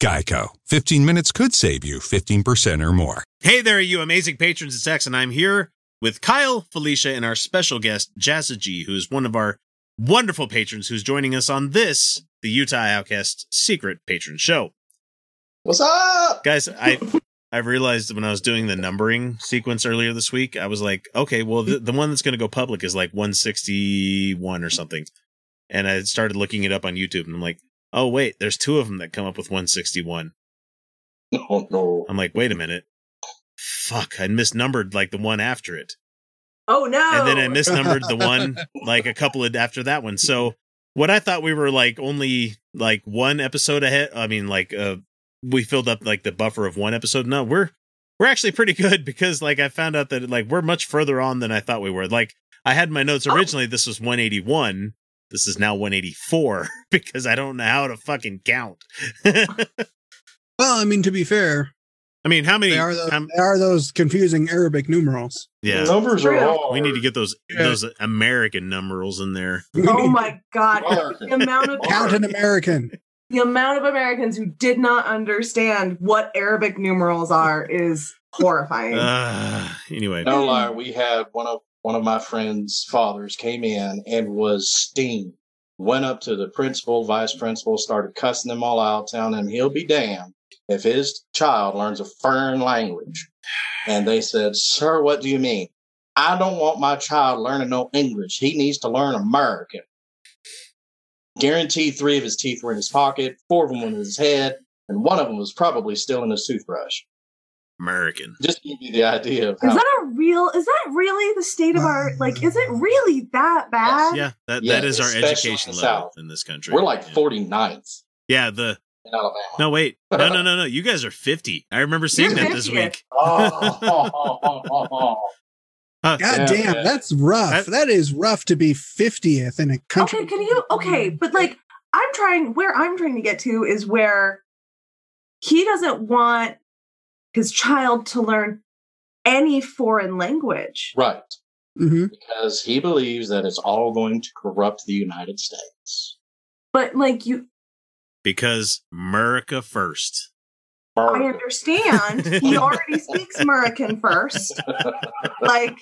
Geico. 15 minutes could save you 15% or more. Hey there, you amazing patrons. It's Sex, and I'm here with Kyle, Felicia, and our special guest, Jazza G, who's one of our wonderful patrons who's joining us on this, the Utah Outcast Secret Patron Show. What's up? Guys, I I realized when I was doing the numbering sequence earlier this week, I was like, okay, well, the, the one that's going to go public is like 161 or something. And I started looking it up on YouTube, and I'm like, oh, wait, there's two of them that come up with 161. Oh no. I'm like, wait a minute. Fuck, I misnumbered like the one after it. Oh no! And then I misnumbered the one like a couple of after that one. So what I thought we were like only like one episode ahead. I mean, like uh, we filled up like the buffer of one episode. No, we're we're actually pretty good because like I found out that like we're much further on than I thought we were. Like I had my notes originally. This was 181. This is now 184 because I don't know how to fucking count. Well, I mean, to be fair, I mean, how many? they are, those, how- they are those confusing Arabic numerals. yeah, The numbers are all. we need to get those Yeah. those American numerals in there. Oh my god! The amount of Count an American. the amount of Americans who did not understand what Arabic numerals are is horrifying. Uh, anyway, No lie, we had one of one of my friends' fathers came in and was steamed. Went up to the principal, vice principal, started cussing them all out, telling them he'll be damned if his child learns a foreign language. And they said, Sir, what do you mean? I don't want my child learning no English. He needs to learn American. Guaranteed three of his teeth were in his pocket, four of them were in his head, and one of them was probably still in his toothbrush. American. Just to give you the idea of is how that a real? Is that really the state of our? Like, is it really that bad? Yeah, that Yeah, that is our especially education in level South. in this country. we're like Yeah. 49th Yeah, the in Alabama. no wait, no no no no. You guys are fifty. I remember seeing You're that this week. Oh, God Yeah, damn, yeah. that's rough. That- that is rough to be 50th in a country. Okay, can you? Okay, but like, I'm trying. Where I'm trying to get to is where he doesn't want his child to learn any foreign language. right. hmm Because he believes that it's all going to corrupt the United States. But like, you, Because America first. I understand. he already speaks American first. like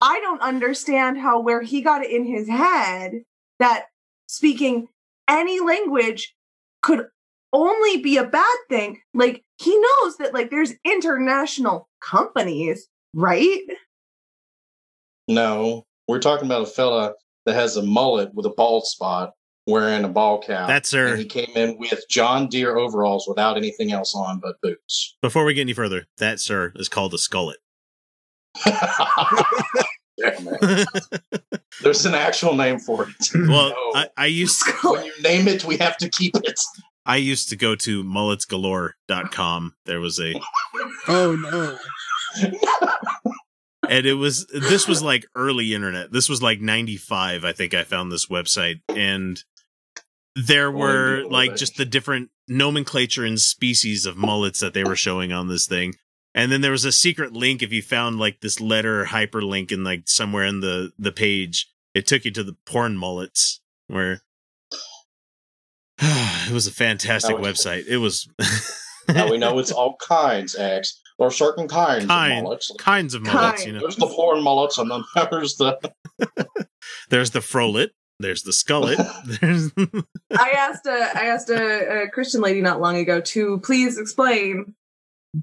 I don't understand how where he got it in his head that speaking any language could only be a bad thing. Like he knows that like there's international companies, right? No, we're talking about a fella that has a mullet with a bald spot wearing a ball cap. That's and sir. he came in with John Deere overalls without anything else on but boots. Before we get any further, that sir is called a skullet. There's an actual name for it. well, No. I, I used when you name it, we have to keep it. I used to go to mulletsgalore.com. There was a Oh, no. and it was this was like early internet. This was like 95 I think I found this website and there were Boy, like just the different nomenclature and species of mullets that they were showing on this thing. And then there was a secret link if you found like this letter or hyperlink in like somewhere in the the page, it took you to the porn mullets where it was a fantastic That was- website. It was Now we know it's all kinds, X. There are certain kinds Kind. of mullets. kinds of mullets, you know. There's the porn mullets, and then there's the There's the frolet, there's the skullet, there's I asked a I asked a, a Christian lady not long ago to please explain,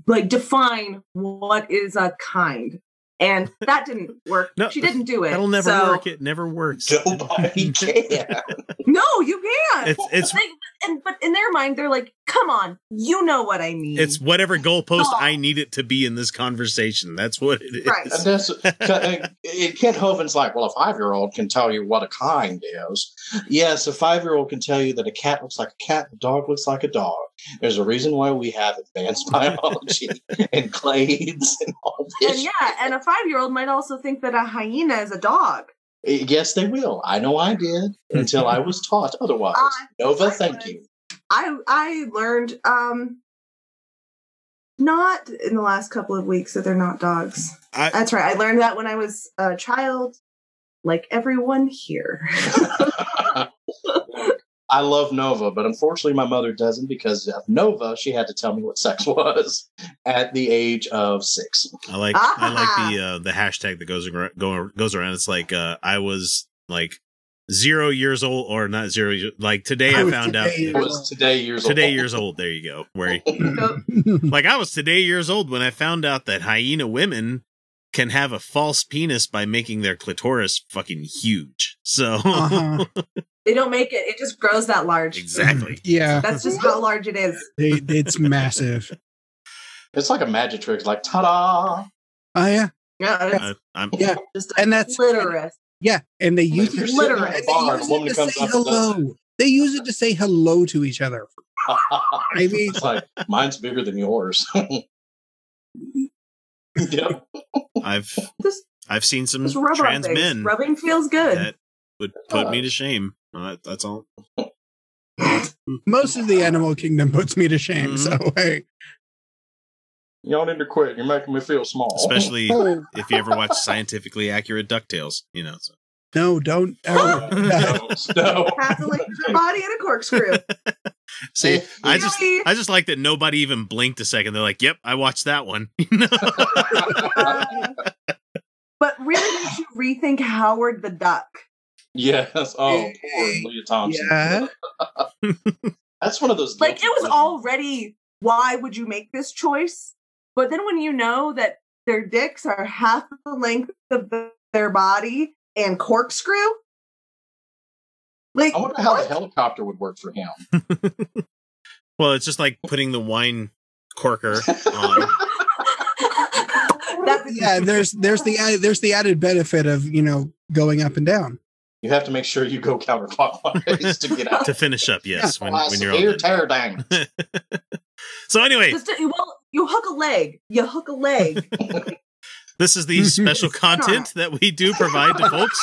like define what is a kind, and that didn't work. No, she didn't do it. That'll never So- work. It never works. nobody can. No, you can't. It's it's Like, and but in their mind, they're like, Come on, you know what I mean. It's whatever goalpost Oh. I need it to be in this conversation. That's what it is. Right. And that's, uh, Kent Hovind's like, well, a five year old can tell you what a kind is. Yes, a five year old can tell you that a cat looks like a cat, a dog looks like a dog. There's a reason why we have advanced biology and clades and all this. and this. yeah, and a five year old might also think that a hyena is a dog. Yes, they will. I know I did until I was taught otherwise. I- Nova, I thank was- you. I I learned um not in the last couple of weeks that they're not dogs. I, That's right. I learned that when I was a child, like everyone here. I love Nova, but unfortunately, my mother doesn't because of Nova. She had to tell me what sex was at the age of six. I like I like the uh, the hashtag that goes ar- go, goes around. It's like uh, I was like zero years old, or not zero. Like today, I I, found today out It was today years today old. years old. There you go. Where like I was today years old when I found out that hyena women can have a false penis by making their clitoris fucking huge. So Uh-huh. they don't make it; it just grows that large. exactly. Yeah, That's just how large it is. they, it's massive. It's like a magic trick. Like ta da! Oh yeah, Yeah, it's Uh, I'm yeah, just and that's clitoris. Yeah, and they use it. Literally. at they use woman it to comes say up hello. They use it to say hello to each other. I mean, it's like mine's bigger than yours. yep. I've Just, I've seen some rub trans things. men Rubbing feels good. that would put me to shame. Uh, that's all. most of the animal kingdom puts me to shame. So hey, Y'all need to quit. You're making me feel small. Especially oh if you ever watch scientifically accurate Ducktales, you know. So. no, don't ever. no, no. Has a body and a corkscrew. See, If- I just I just like that nobody even blinked a second. They're like, "Yep, I watched that one." You know? But really, we should rethink Howard the Duck. yes. Oh, Hey. poor Lea Thompson. Yeah. That's one of those. Like it was already. Why would you make this choice? But then when you know that their dicks are half the length of the, their body and corkscrew, like I wonder how the helicopter would work for him. well, it's just like putting the wine corker on. Yeah, there's there's the added, there's the added benefit of you know going up and down. You have to make sure you go counterclockwise to get out. to finish up. Yes, when, Ah, when you're severe all tear down. So anyway, just well, you hook a leg. You hook a leg. this is the special content that we do provide to folks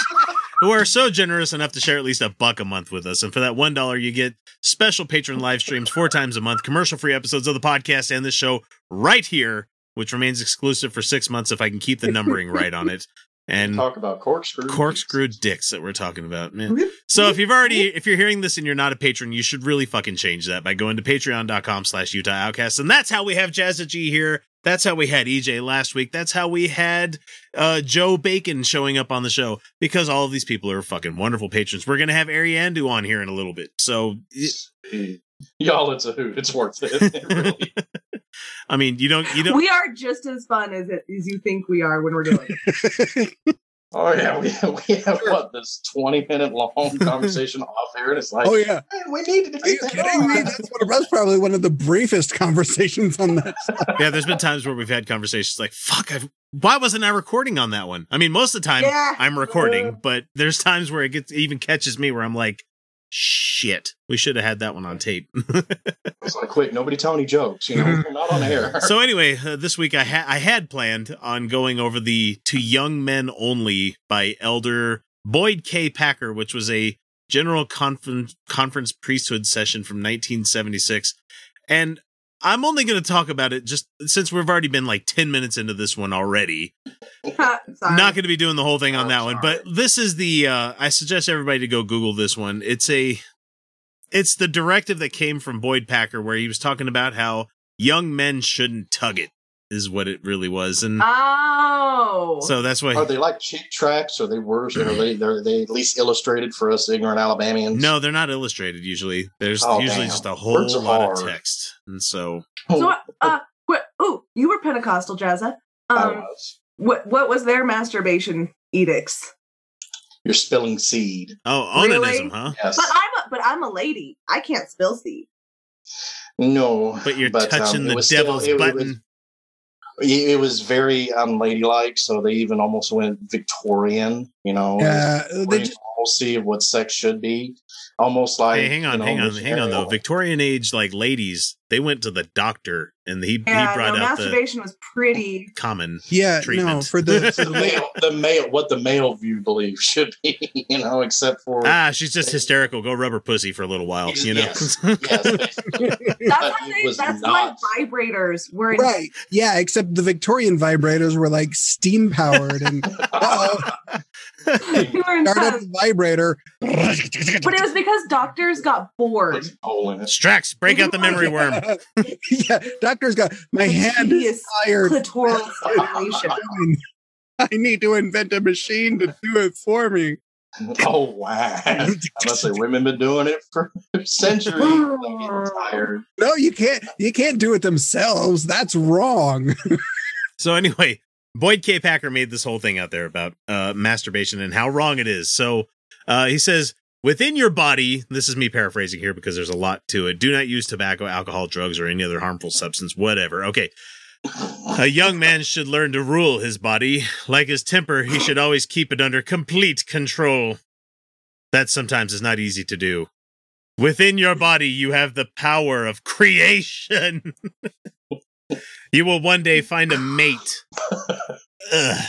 who are so generous enough to share at least a buck a month with us. And for that one dollar, you get special patron live streams four times a month, commercial free episodes of the podcast and the show right here, which remains exclusive for six months if I can keep the numbering right on it. And Talk about corkscrew. corkscrew dicks that we're talking about, man. So if you've already, if you're hearing this and you're not a patron, you should really fucking change that by going to patreon.com slash Utah Outcasts. And that's how we have Jazza G here. That's how we had EJ last week. That's how we had uh, Joe Bacon showing up on the show because all of these people are fucking wonderful patrons. We're going to have Ariandu on here in a little bit. So, it- Y'all, it's a hoot. It's worth it. really. I mean, you don't, you don't, we are just as fun as it as you think we are when we're doing it. Oh yeah, we we have what this twenty minute long conversation off air, and it's like, Oh yeah, man, we needed to are you keep that kidding me? That's what that's probably one of the briefest conversations on that. yeah, there's been times where we've had conversations like, fuck, I've, why wasn't I recording on that one? I mean, most of the time Yeah. I'm recording, but there's times where it gets even catches me where I'm like, shit, we should have had that one on tape. It's like, quick, nobody tell any jokes. You know, we're not on air. so anyway, uh, this week I had I had planned on going over the "To Young Men Only" by Elder Boyd K. Packer, which was a general conference conference priesthood session from 1976, and I'm only going to talk about it just since we've already been like 10 minutes into this one already. Sorry. Not going to be doing the whole thing on Oh, that one, but this is the. Uh, I suggest everybody to go Google this one. It's a, it's the directive that came from Boyd Packer, where he was talking about how young men shouldn't tug it, is what it really was, and oh, so that's why. Are they like cheap tracks? Or they worse? Are they? Are they at least illustrated for us ignorant Alabamians? No, they're not illustrated usually. There's Oh, usually damn. just a whole Words are lot of text, and so so uh, what? Oh, you were Pentecostal, Jazza. I Um, was. what what was their masturbation edicts? You're spilling seed. oh, Really? onanism, huh? Yes. But I'm a but I'm a lady. I can't spill seed. No, but you're um, touching it the was still- devil's it- it was- button. It was very unladylike, so they even almost went Victorian. You know, Uh, they Victorian just, normalcy of what sex should be, almost like. hey, hang on, you know, hang on, hang on. Though. Victorian age, like ladies, they went to the doctor, and he Yeah, he brought no, out the masturbation was pretty. common. yeah, no, treatment. for the, for the the male, the male, what the male view believes should be, you know, except for Ah, she's just hysterical. Go rub her pussy for a little while, you know. Yes. yes. That's But why, they, that's not- why vibrators were in right. Yeah, except the Victorian vibrators were like steam powered and uh-oh, they were start up the vibrator. But it was because doctors got bored. Puts a hole in it. Strax, break out the memory worm. yeah, doctor's got my hand is Tedious tired. clitoral stimulation. I need to invent a machine to do it for me. Oh wow! I must say, women been doing it for centuries. Tired. No, you can't. You can't do it themselves. That's wrong. So anyway, Boyd K. Packer made this whole thing out there about uh, masturbation and how wrong it is. So uh, he says, within your body, this is me paraphrasing here because there's a lot to it. Do not use tobacco, alcohol, drugs, or any other harmful substance, whatever. Okay. A young man should learn to rule his body. Like his temper, he should always keep it under complete control. That sometimes is not easy to do. Within your body, you have the power of creation. you will one day find a mate. Ugh.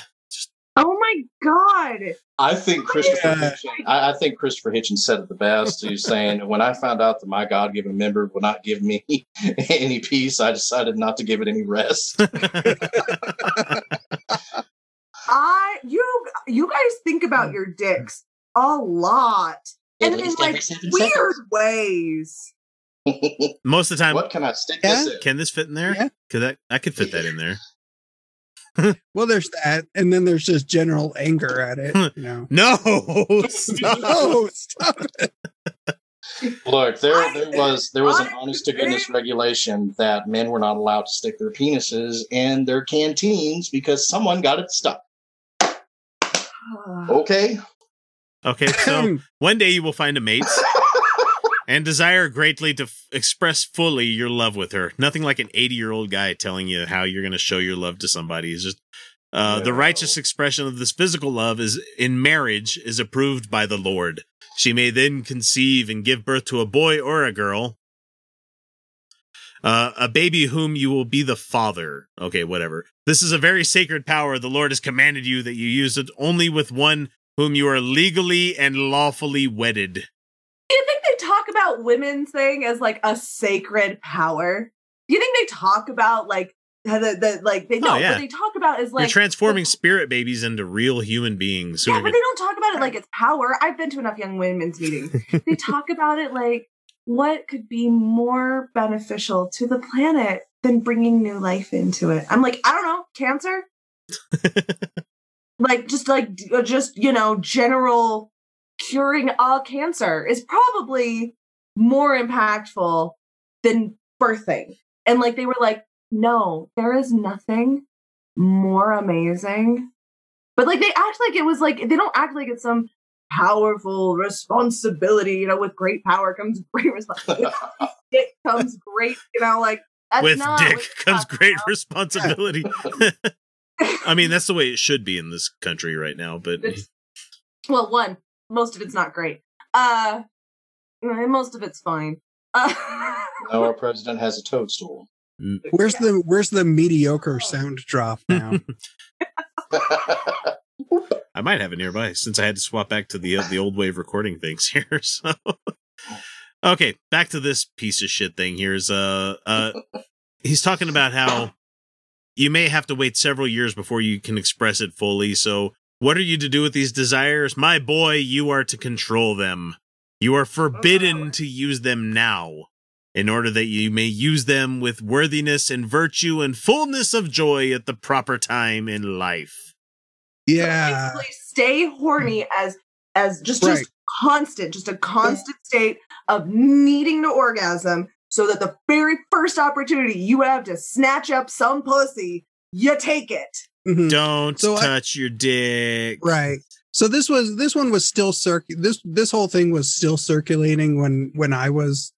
Oh my god! I think Christopher Yeah. Hitchens, I, I think Christopher Hitchens said it the best. He's saying, "When I found out that my God-given member would not give me any peace, I decided not to give it any rest." I you you guys think about your dicks a lot, and in like weird ways. Most of the time, what can I stick Yeah. this in? can this fit in there? Yeah. Could that I could fit that in there. Well, there's that, and then there's just general anger at it. You know. No, stop. No, stop it. Look, there there was there was an honest to goodness regulation that men were not allowed to stick their penises in their canteens because someone got it stuck. Okay. Okay, so one day you will find a mate and desire greatly to f- express fully your love with her. Nothing like an 80 year old guy telling you how you're going to show your love to somebody. It's just uh, the righteous expression of this physical love is in marriage is approved by the Lord. She may then conceive and give birth to a boy or a girl. Uh, a baby whom you will be the father. Okay, whatever. This is a very sacred power. The Lord has commanded you that you use it only with one whom you are legally and lawfully wedded. Do you think they talk about women's thing as like a sacred power? Do you think they talk about like how the, the like they Oh, know yeah. what they talk about is like You're transforming spirit babies into real human beings. Yeah, but they don't talk about it like it's power. I've been to enough young women's meetings. they talk about it like what could be more beneficial to the planet than bringing new life into it. I'm like, I don't know, cancer. like just like uh, just you know general curing all cancer is probably more impactful than birthing. And like they were like, no, there is nothing more amazing. But like they act like it was like they don't act like it's some powerful responsibility. You know, with great power comes great responsibility. it comes great. You know, like that's with not dick what comes great about. responsibility. I mean, that's the way it should be in this country right now. But It's- well, one, most of it's not great. Uh, eh, most of it's fine. Uh, Now our president has a toadstool. Where's the Where's the mediocre sound drop now? I might have it nearby since I had to swap back to the the old wave recording things here. So, okay, back to this piece of shit thing. Here's uh uh, he's talking about how you may have to wait several years before you can express it fully. So, what are you to do with these desires, my boy? You are to control them. You are forbidden to use them now. In order that you may use them with worthiness and virtue and fullness of joy at the proper time in life. Yeah, basically stay horny as as just Right. just constant, just a constant state of needing to orgasm, so that the very first opportunity you have to snatch up some pussy, you take it. Mhm. Don't So I- touch your dick. right. So this was this one was still circ. This this whole thing was still circulating when when I was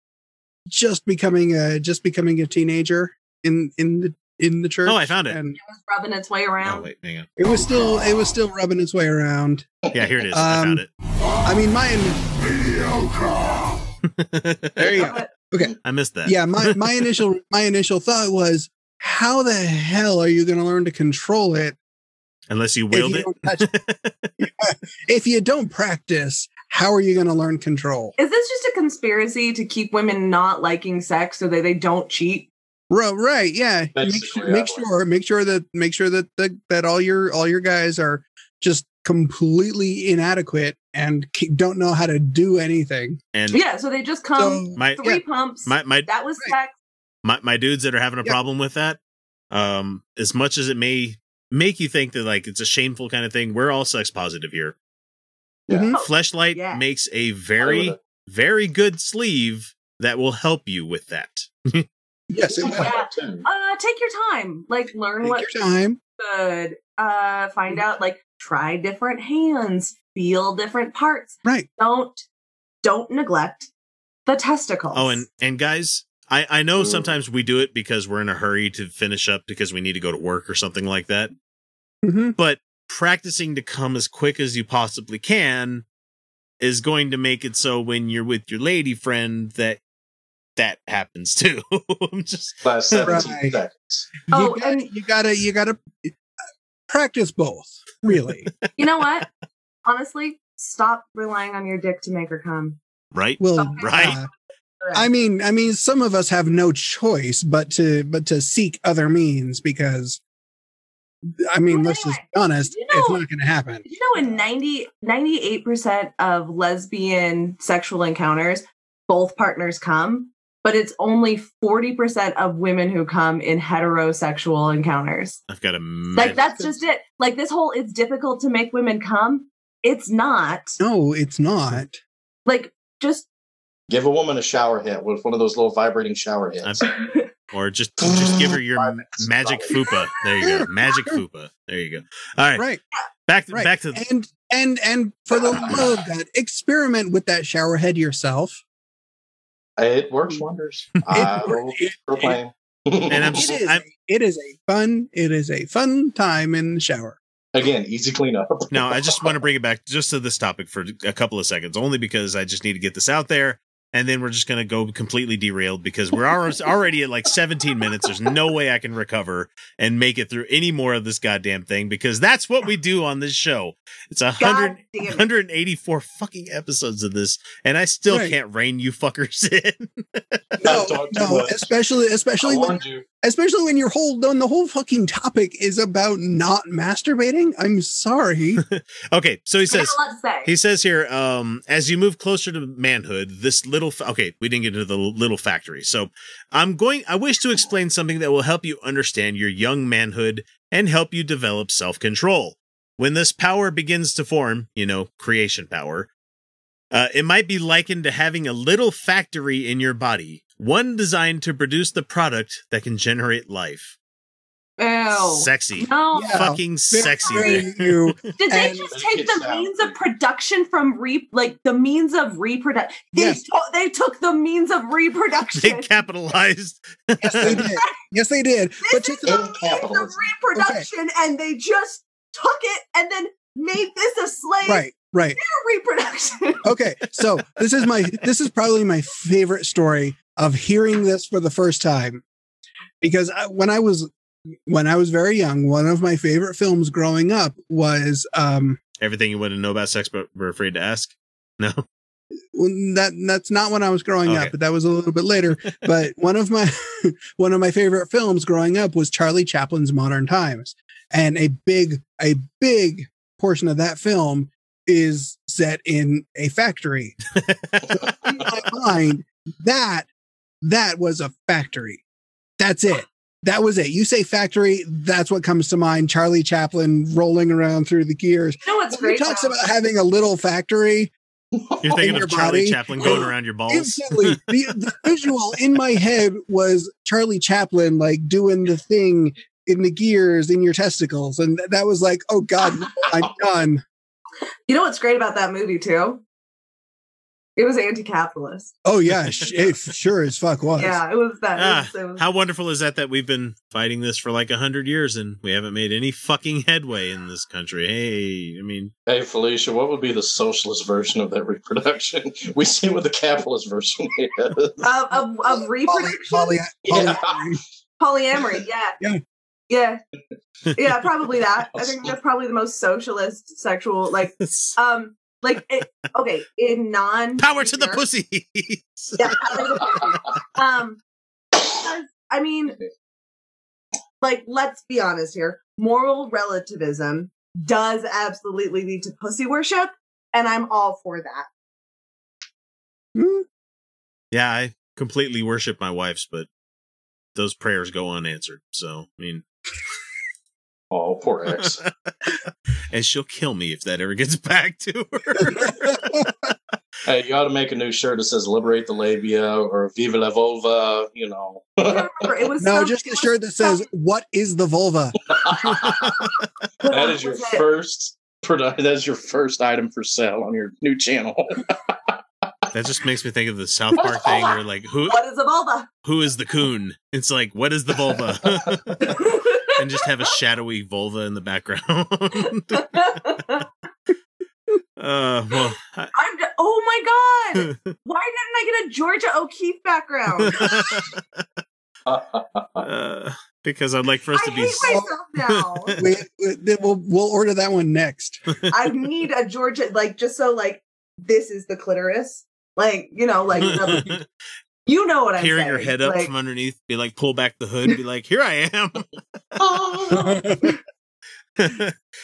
just becoming a just becoming a teenager in in the in the church. Oh, I found it. And It was rubbing its way around. Oh wait, hang on. it was still it was still rubbing its way around. Yeah, here it is. I Um, found it. I mean, my there you go. Okay, I missed that. yeah, my my initial my initial thought was, how the hell are you going to learn to control it Unless you if you it. don't if you don't practice? How are you going to learn control? Is this just a conspiracy to keep women not liking sex so that they don't cheat? Right, right, yeah. Make, sure, make sure, make sure that make sure that that, that all your all your guys are just completely inadequate and ke- don't know how to do anything. and Yeah, so they just come So my three yeah. pumps. my my that was Right. sex. My, my dudes that are having a Yeah. problem with that um as much as it may make you think that like it's a shameful kind of thing we're all sex positive here Yeah. Mhm. fleshlight Yeah. makes a very very good sleeve that will help you with that Yes, it will. Yeah. Uh, take your time. Like learn Take what your time. good. Uh, find out. Like try different hands. Feel different parts. Right. Don't don't neglect the testicles. oh and and guys i i know Ooh. sometimes we do it because we're in a hurry to finish up because we need to go to work or something like that hmm but practicing to come as quick as you possibly can is going to make it so when you're with your lady friend that that happens too i'm just Last 17 Right. seconds. Oh, you, gotta, and- you gotta you gotta practice both. Really. you know what? Honestly, stop relying on your dick to make her come. right Well, Okay. Right. uh, I mean, I mean, some of us have no choice but to but to seek other means because, I mean, Well, let's just be honest, you it's know- not going to happen. you know, in 90, 98% of lesbian sexual encounters, both partners come, but it's only 40% of women who come in heterosexual encounters. i've got a Like, that's just it. Like, this whole it's difficult to make women come. It's not. No, it's not. Like, just Give a woman a shower head with one of those little vibrating shower heads. or just just give her your Five m- minutes. magic fupa there you go magic fupa there you go all right, Right. back to Right. back to And and and for the love of God, experiment with that shower head yourself. It works wonders. I wor- will it- uh, proclaim. And I'm It s- is, I'm- it is a fun it is a fun time in the shower. Again, easy cleanup. now i just want to bring it back just to this topic for a couple of seconds only because i just need to get this out there and then we're just going to go completely derailed because we're already at like 17 minutes there's no way i can recover and make it through any more of this goddamn thing because that's what we do on this show it's hundred it. 184 fucking episodes of this and i still Right. can't rein you fuckers in No, no, especially especially when you. especially when your whole when the whole fucking topic is about not masturbating. I'm sorry. okay so he says a lot to say. He says here, um, as you move closer to manhood, this little, fa- okay, we didn't get into the little factory. So I'm going, I wish to explain something that will help you understand your young manhood and help you develop self control. When this power begins to form, you know, creation power, uh, it might be likened to having a little factory in your body, one designed to produce the product that can generate life. Ew. Sexy. No. Yeah. Fucking sexy. Very Did they just take the sounds means of production from re like the means of reproduction? They, Yes. to- they took the means of reproduction. They capitalized. Yes, they did. Yes, they did. But this is check the this In means of capitalism. reproduction, and they just took it and then made this a slave right, right. reproduction. Okay, so this is my this is probably my favorite story of hearing this for the first time because I, when I was when I was very young, one of my favorite films growing up was um Everything you want to know about sex, but we're afraid to ask. No. that that's not when I was growing Okay. up, but that was a little bit later. but one of my one of my favorite films growing up was Charlie Chaplin's Modern Times, and a big a big portion of that film is set in a factory. in my mind, that that was a factory. That's it. That was it. You say factory, that's what comes to mind. Charlie Chaplin rolling around through the gears. You know what's When he talks though? about having a little factory, You're thinking your of Charlie body. Chaplin going around your balls. instantly the, the visual in my head was Charlie Chaplin like doing the thing in the gears in your testicles, and that was like, oh god, I'm done. You know what's great about that movie too? It was anti-capitalist. Oh yeah, sh- it sure as fuck was. Yeah, it was that. Ah, it was, it was, how wonderful is that that we've been fighting this for like a hundred years and we haven't made any fucking headway in this country. Hey, I mean, Hey Felicia, what would be the socialist version of that reproduction? We see what the capitalist version is. of, of, of Poly, reproduction, poly, Yeah. polyamory. polyamory. Yeah, Yeah. yeah, yeah. Probably that. I think that's probably the most socialist sexual. Like, um, like it, okay, in non power to the pussy. Yeah, power to the pussy. um because, i mean like let's be honest here moral relativism does absolutely lead to pussy worship and i'm all for that Hmm. yeah, I completely worship my wife's, but those prayers go unanswered. So, I mean, Oh, poor ex. and she'll kill me if that ever gets back to her. hey, you ought to make a new shirt that says "Liberate the Labia" or "Viva la Vulva." You know. It was No, some- just it a shirt that says "What is the vulva?" that is your first. produ- That's your first item for sale on your new channel. that just makes me think of the South Park thing where like who what is the vulva who is the coon? It's like what is the vulva? And just have a shadowy vulva in the background. uh well I- I'm oh my god why didn't i get a georgia o'keeffe background uh, because I'd like for us i to be hate myself now we, we, we'll we'll order that one next. I need a Georgia, like just so like this is the clitoris, like you know, like you know what I'm peering saying. your head up like, from underneath, be like, pull back the hood, be like, here I am.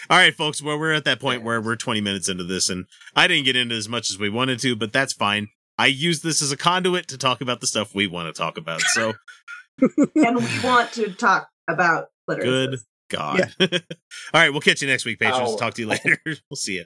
All right, folks. Well, we're at that point where we're 20 minutes into this, and I didn't get into as much as we wanted to, but that's fine. I use this as a conduit to talk about the stuff we want to talk about. So, and we want to talk about clitoris. good God. All right, we'll catch you next week, patrons. Ow. Talk to you later. we'll see you.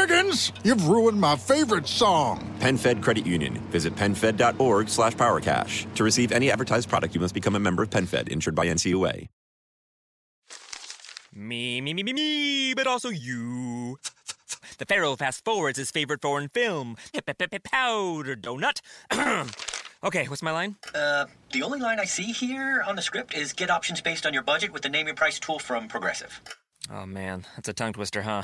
Figgins, you've ruined my favorite song. PenFed Credit Union. Visit penfed.org slash powercash. To receive any advertised product, you must become a member of PenFed, insured by NCUA. Me, me, me, me, me, but also you. The Pharaoh fast forwards his favorite foreign film, Powder Donut. okay, what's my line? Uh, the only line I see here on the script is get options based on your budget with the name your price tool from Progressive. Oh man, that's a tongue twister, huh?